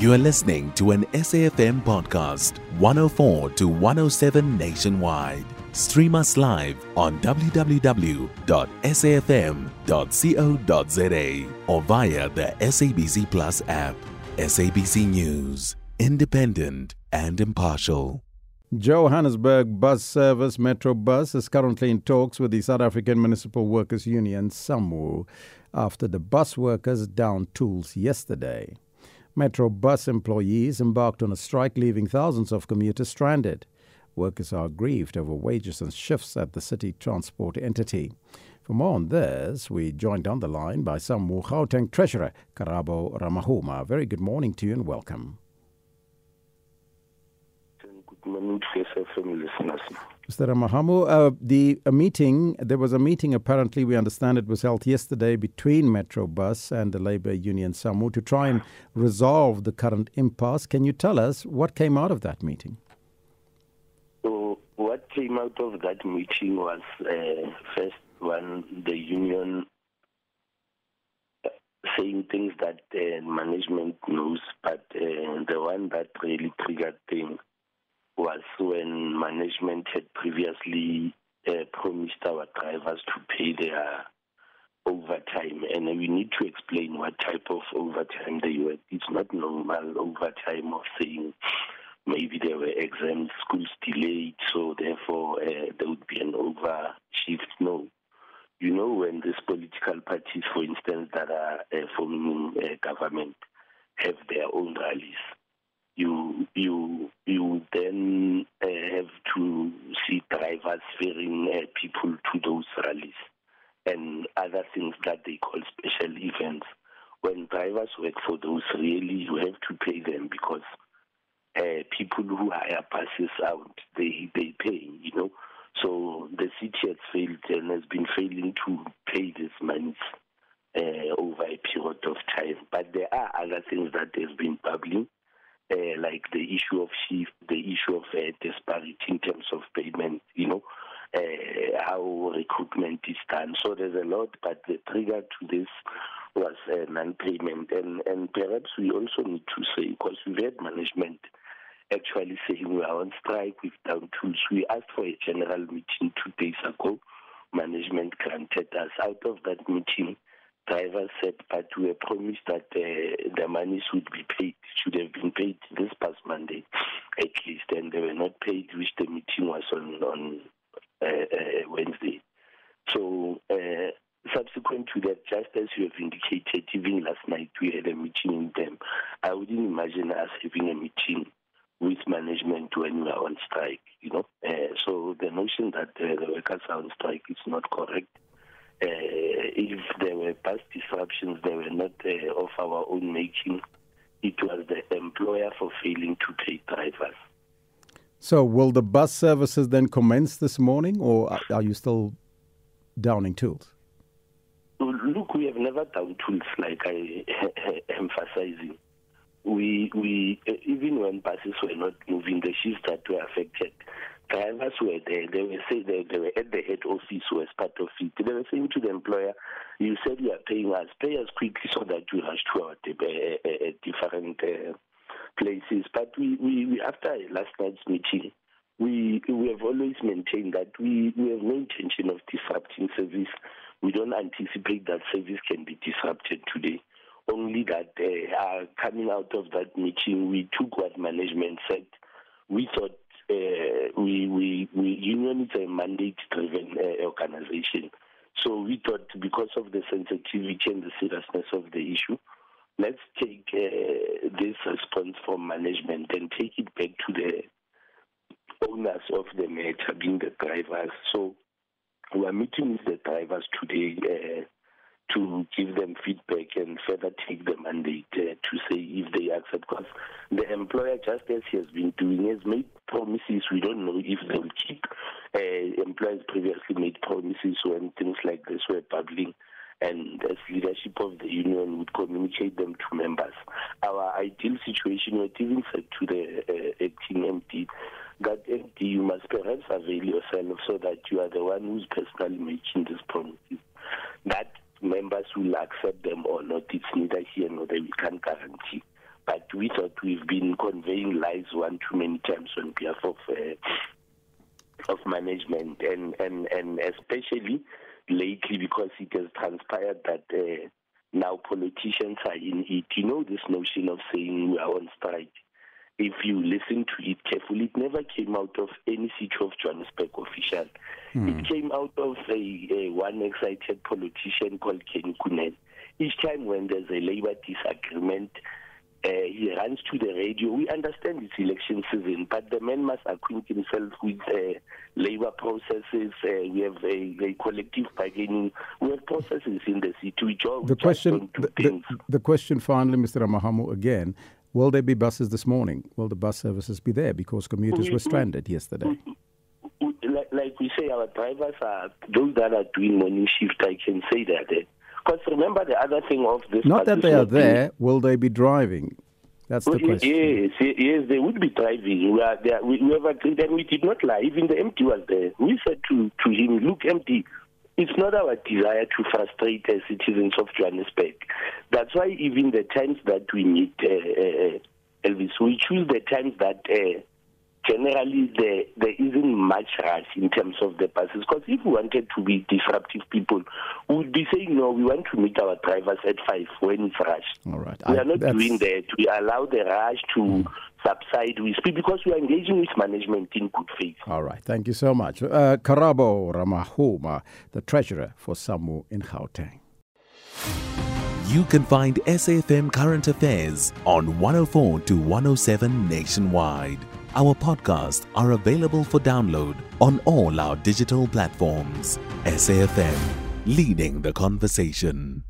You are listening to an SAFM podcast, 104 to 107 nationwide. Stream us live on www.safm.co.za or via the SABC Plus app. SABC News, independent and impartial. Johannesburg Bus Service Metrobus is currently in talks with the South African Municipal Workers Union, SAMWU, after the bus workers downed tools yesterday. Metrobus employees embarked on a strike, leaving thousands of commuters stranded. Workers are aggrieved over wages and shifts at the city transport entity. For more on this, we joined on the line by SAMWU Gauteng Treasurer Karabo Ramahuma. Very good morning to you and welcome. Good morning to listeners. Mr. Ramahamu, uh, the a meeting, there was a meeting, apparently, we understand it was held yesterday between Metrobus and the Labour Union SAMWU to try and resolve the current impasse. Can you tell us what came out of that meeting? So, what came out of that meeting was uh, first one, the union uh, saying things that uh, management knows, but uh, the one that really triggered things was when management had previously uh, promised our drivers to pay their overtime, and we need to explain what type of overtime they were. It's not normal overtime of saying maybe there were exams, schools delayed, so therefore uh, there would be an overshift. No. You know, when these political parties, for instance, that are uh, forming uh, government have their own rallies, you you you then uh, have to see drivers ferrying uh, people to those rallies and other things that they call special events. When drivers work for those, really you have to pay them because uh, people who hire buses out, they they pay, you know. So the city has failed and has been failing to pay these monies uh, over a period of time. But there are other things that have been bubbling uh, like the issue of shift, the issue of uh, disparity in terms of payment, you know, uh, how recruitment is done. So there's a lot, but the trigger to this was uh, non-payment. And, and perhaps we also need to say, because we've had management actually saying we are on strike with down tools. We asked for a general meeting two days ago. Management granted us. Out of that meeting, drivers said, but we were promised that uh, the monies would be paid, should have been paid this past Monday at least, and they were not paid, which the meeting was on, on uh, uh, Wednesday. So, uh, subsequent to that, just as you have indicated, even last night we had a meeting in them. I wouldn't imagine us having a meeting with management when we are on strike, you know. Uh, so the notion that uh, the workers are on strike is not correct. Uh, if there were past disruptions, they were not uh, of our own making. It was the employer for failing to pay drivers. So, will the bus services then commence this morning, or are you still downing tools? Look, we have never downed tools, like I emphasizing. We, we even when buses were not moving, the shifts that were affected, drivers were there. They were saying they, they were at the head office was part of it. They were saying to the employer, "You said you are paying us. Pay us quickly so that we rush to our uh, different uh, places." But we, we, we after last night's meeting, we we have always maintained that we, we have no intention of disrupting service. We don't anticipate that service can be disrupted today. Only that uh, coming out of that meeting, we took what management said. We thought we, we, we union is a mandate-driven uh, organization. So we thought because of the sensitivity and the seriousness of the issue, let's take uh, this response from management and take it back to the owners of the matter, being the drivers. So we are meeting with the drivers today uh, to give them feedback and further take the mandate uh, to say if they accept. Because the employer, just as he has been doing, has made promises. We don't know if they will keep. Uh, employers previously made promises when things like this were bubbling. And as leadership of the union would communicate them to members. Our ideal situation, we even said to the uh, acting MD that MD, you must perhaps avail yourself so that you are the one who's personally making this promises. Members will accept them or not, it's neither here nor there. We can't guarantee. but we thought we've been conveying lies one too many times on behalf of uh, of management, and and and especially lately because it has transpired that. Uh, now politicians are in it. You know this notion of saying we are on strike. If you listen to it carefully, it never came out of any City of Johannesburg official. Mm. It came out of a, a one excited politician called Kenny Kunene. Each time when there's a labor disagreement, uh, he runs to the radio. We understand it's election season, but the man must acquaint himself with uh, labor processes. Uh, we have a, a, collective bargaining. We have processes in the city. All the question, the, the, the, question finally, Mr. Amahamu, again. Will there be buses this morning? Will the bus services be there because commuters were stranded yesterday? like, like, we say, our drivers are those that are doing morning shift. I can say that. Eh? Because remember the other thing of this. Not that they are there. Will they be driving? That's the question. Yes, yes, they would be driving. We, are we, we have agreed, and we did not lie. Even the MD was there. We said to, to him, "Look, MD, it's not our desire to frustrate the citizens of Johannesburg. That's why even the times that we meet, uh, uh, Elvis, we choose the times that." Uh, generally there there isn't much rush in terms of the buses because if we wanted to be disruptive people we would be saying no we want to meet our drivers at five when it's rush all right we I, are not doing that we allow the rush to mm. Subside we speak because we are engaging with management in good faith all right thank you so much uh, karabo ramahuma the treasurer for SAMWU in gauteng you can find SAFM Current Affairs on 104 to 107 nationwide. Our podcasts are available for download on all our digital platforms. SAFM, leading the conversation.